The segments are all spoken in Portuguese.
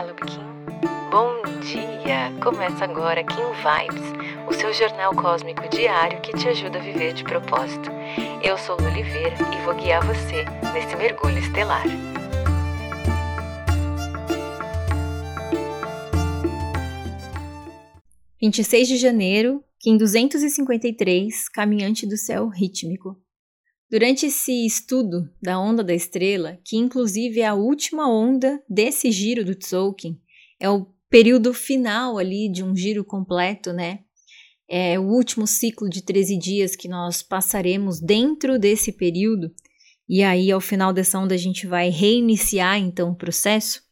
Olá, Kim. Bom dia! Começa agora Kim Vibes, o seu jornal cósmico diário que te ajuda a viver de propósito. Eu sou Lu Oliveira e vou guiar você nesse mergulho estelar. Vinte de janeiro, Kim 253, Caminhante do Céu Rítmico. Durante esse estudo da onda da estrela, que inclusive é a última onda desse giro do Tzolk'in, é o período final ali de um giro completo, né? É o último ciclo de 13 dias que nós passaremos dentro desse período, e aí ao final dessa onda a gente vai reiniciar então o processo.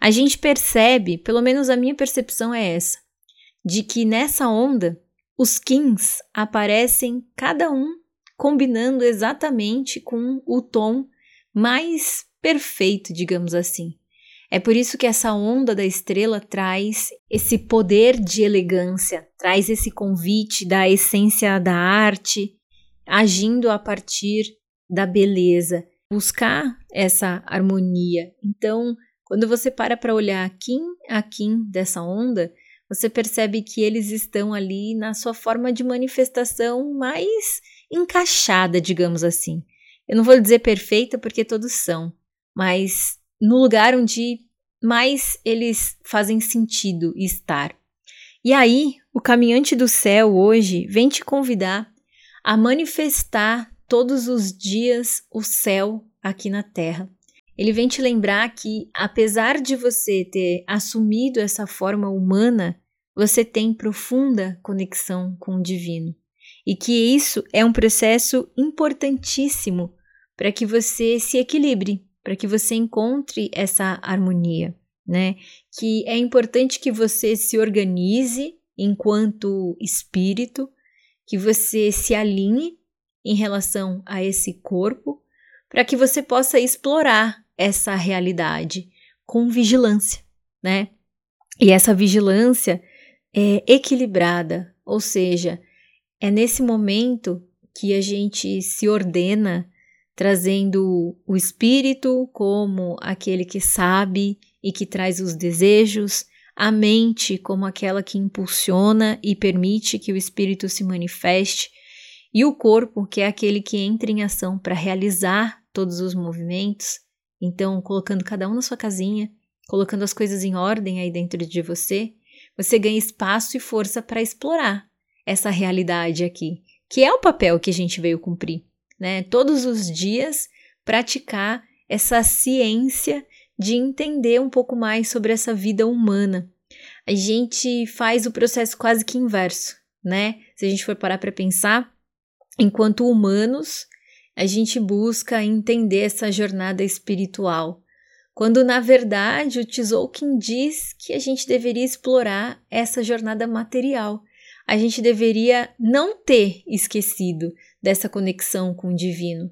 A gente percebe, pelo menos a minha percepção é essa, de que nessa onda os Kins aparecem cada um combinando exatamente com o tom mais perfeito, digamos assim. É por isso que essa onda da estrela traz esse poder de elegância, traz esse convite da essência da arte, agindo a partir da beleza, buscar essa harmonia. Então, quando você para para olhar Kim a Kim dessa onda, você percebe que eles estão ali na sua forma de manifestação mais encaixada, digamos assim. Eu não vou dizer perfeita porque todos são, mas no lugar onde mais eles fazem sentido estar. E aí, o caminhante do céu hoje vem te convidar a manifestar todos os dias o céu aqui na terra. Ele vem te lembrar que, apesar de você ter assumido essa forma humana, você tem profunda conexão com o divino e que isso é um processo importantíssimo para que você se equilibre, para que você encontre essa harmonia, né? Que é importante que você se organize enquanto espírito, que você se alinhe em relação a esse corpo, para que você possa explorar essa realidade com vigilância, né? E essa vigilância é equilibrada, ou seja, é nesse momento que a gente se ordena, trazendo o espírito como aquele que sabe e que traz os desejos, a mente como aquela que impulsiona e permite que o espírito se manifeste, e o corpo, que é aquele que entra em ação para realizar todos os movimentos. Então, colocando cada um na sua casinha, colocando as coisas em ordem aí dentro de você, você ganha espaço e força para explorar essa realidade aqui, que é o papel que a gente veio cumprir, né? Todos os dias praticar essa ciência de entender um pouco mais sobre essa vida humana. A gente faz o processo quase que inverso, né? Se a gente for parar para pensar, enquanto humanos, a gente busca entender essa jornada espiritual, quando na verdade o Tzolk'in diz que a gente deveria explorar essa jornada material, a gente deveria não ter esquecido dessa conexão com o divino.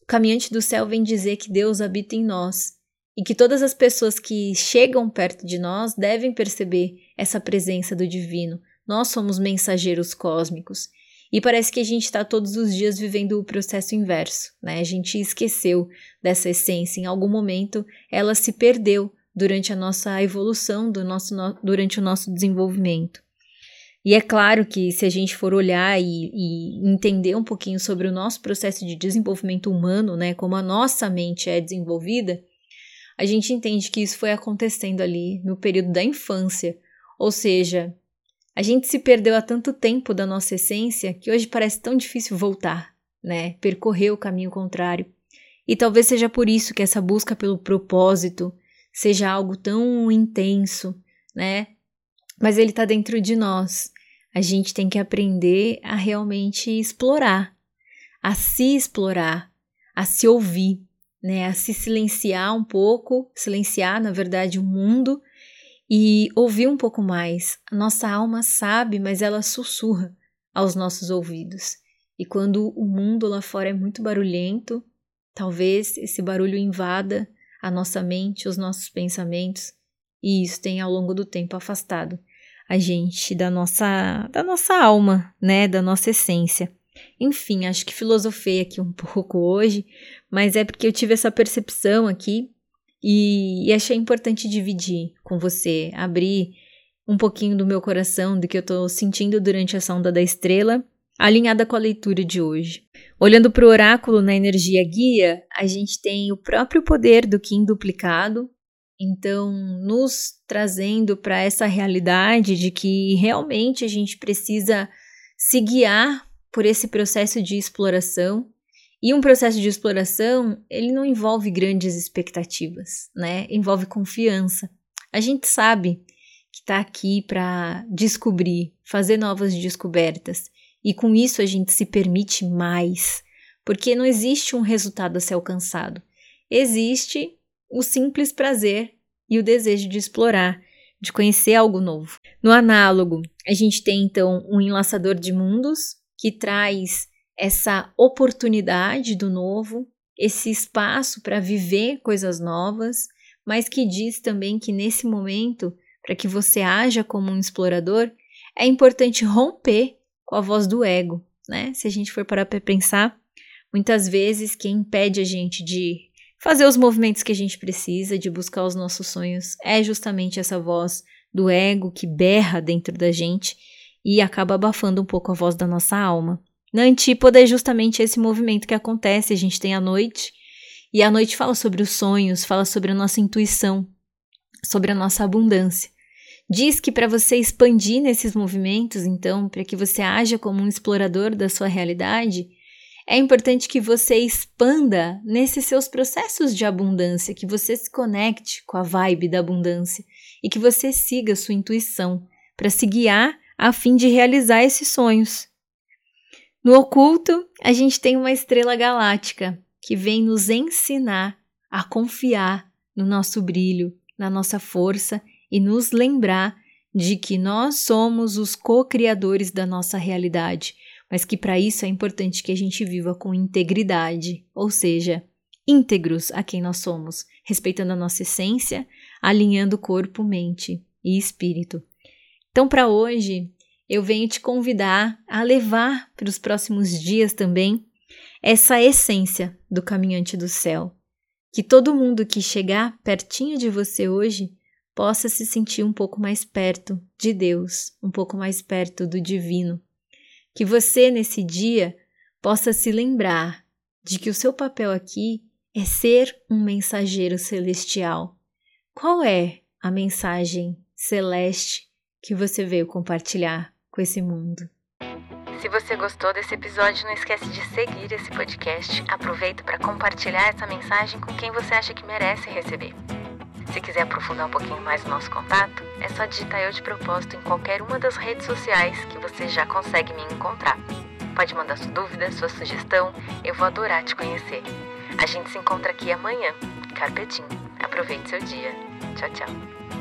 O caminhante do céu vem dizer que Deus habita em nós e que todas as pessoas que chegam perto de nós devem perceber essa presença do divino. Nós somos mensageiros cósmicos. E parece que a gente está todos os dias vivendo o processo inverso, né? A gente esqueceu dessa essência. Em algum momento, ela se perdeu durante a nossa evolução, do nosso, durante o nosso desenvolvimento. E é claro que se a gente for olhar e, e, entender um pouquinho sobre o nosso processo de desenvolvimento humano, né, como a nossa mente é desenvolvida, a gente entende que isso foi acontecendo ali no período da infância, ou seja, a gente se perdeu há tanto tempo da nossa essência que hoje parece tão difícil voltar, né, percorrer o caminho contrário. E talvez seja por isso que essa busca pelo propósito seja algo tão intenso, né? Mas ele está dentro de nós a gente tem que aprender a realmente explorar, a se explorar, a se ouvir, né? A se silenciar um pouco, silenciar, na verdade, o mundo e ouvir um pouco mais. A nossa alma sabe, mas ela sussurra aos nossos ouvidos. E quando o mundo lá fora é muito barulhento, talvez esse barulho invada a nossa mente, os nossos pensamentos, e isso tem ao longo do tempo afastado a gente da nossa da nossa alma, né, da nossa essência. Enfim, acho que filosofei aqui um pouco hoje, mas é porque eu tive essa percepção aqui E, e achei importante dividir com você, abrir um pouquinho do meu coração, do que eu estou sentindo durante essa onda da estrela, alinhada com a leitura de hoje. Olhando para o oráculo na energia guia, a gente tem o próprio poder do Kim duplicado, então nos trazendo para essa realidade de que realmente a gente precisa se guiar por esse processo de exploração. E um processo de exploração, ele não envolve grandes expectativas, né? Envolve confiança. A gente sabe que está aqui para descobrir, fazer novas descobertas. E com isso a gente se permite mais, porque não existe um resultado a ser alcançado. Existe o simples prazer e o desejo de explorar, de conhecer algo novo. No análogo, a gente tem então um enlaçador de mundos que traz essa oportunidade do novo, esse espaço para viver coisas novas, mas que diz também que nesse momento, para que você haja como um explorador, é importante romper com a voz do ego, né? Se a gente for parar para pensar, muitas vezes quem impede a gente de fazer os movimentos que a gente precisa, de buscar os nossos sonhos, é justamente essa voz do ego que berra dentro da gente e acaba abafando um pouco a voz da nossa alma. Na antípoda é justamente esse movimento que acontece, a gente tem a noite, e a noite fala sobre os sonhos, fala sobre a nossa intuição, sobre a nossa abundância. Diz que para você expandir nesses movimentos, então, para que você haja como um explorador da sua realidade, é importante que você expanda nesses seus processos de abundância, que você se conecte com a vibe da abundância e que você siga sua intuição para se guiar a fim de realizar esses sonhos. No oculto, a gente tem uma estrela galáctica que vem nos ensinar a confiar no nosso brilho, na nossa força e nos lembrar de que nós somos os co-criadores da nossa realidade mas que para isso é importante que a gente viva com integridade, ou seja, íntegros a quem nós somos, respeitando a nossa essência, alinhando corpo, mente e espírito. Então, para hoje, eu venho te convidar a levar para os próximos dias também essa essência do caminhante do céu. Que todo mundo que chegar pertinho de você hoje possa se sentir um pouco mais perto de Deus, um pouco mais perto do divino, que você, nesse dia, possa se lembrar de que o seu papel aqui é ser um mensageiro celestial. Qual é a mensagem celeste que você veio compartilhar com esse mundo? Se você gostou desse episódio, não esquece de seguir esse podcast. Aproveita para compartilhar essa mensagem com quem você acha que merece receber. Se quiser aprofundar um pouquinho mais o nosso contato, é só digitar Eu de Propósito em qualquer uma das redes sociais que você já consegue me encontrar. Pode mandar sua dúvida, sua sugestão, eu vou adorar te conhecer. A gente se encontra aqui amanhã. Carpetinho. Aproveite seu dia. Tchau, tchau.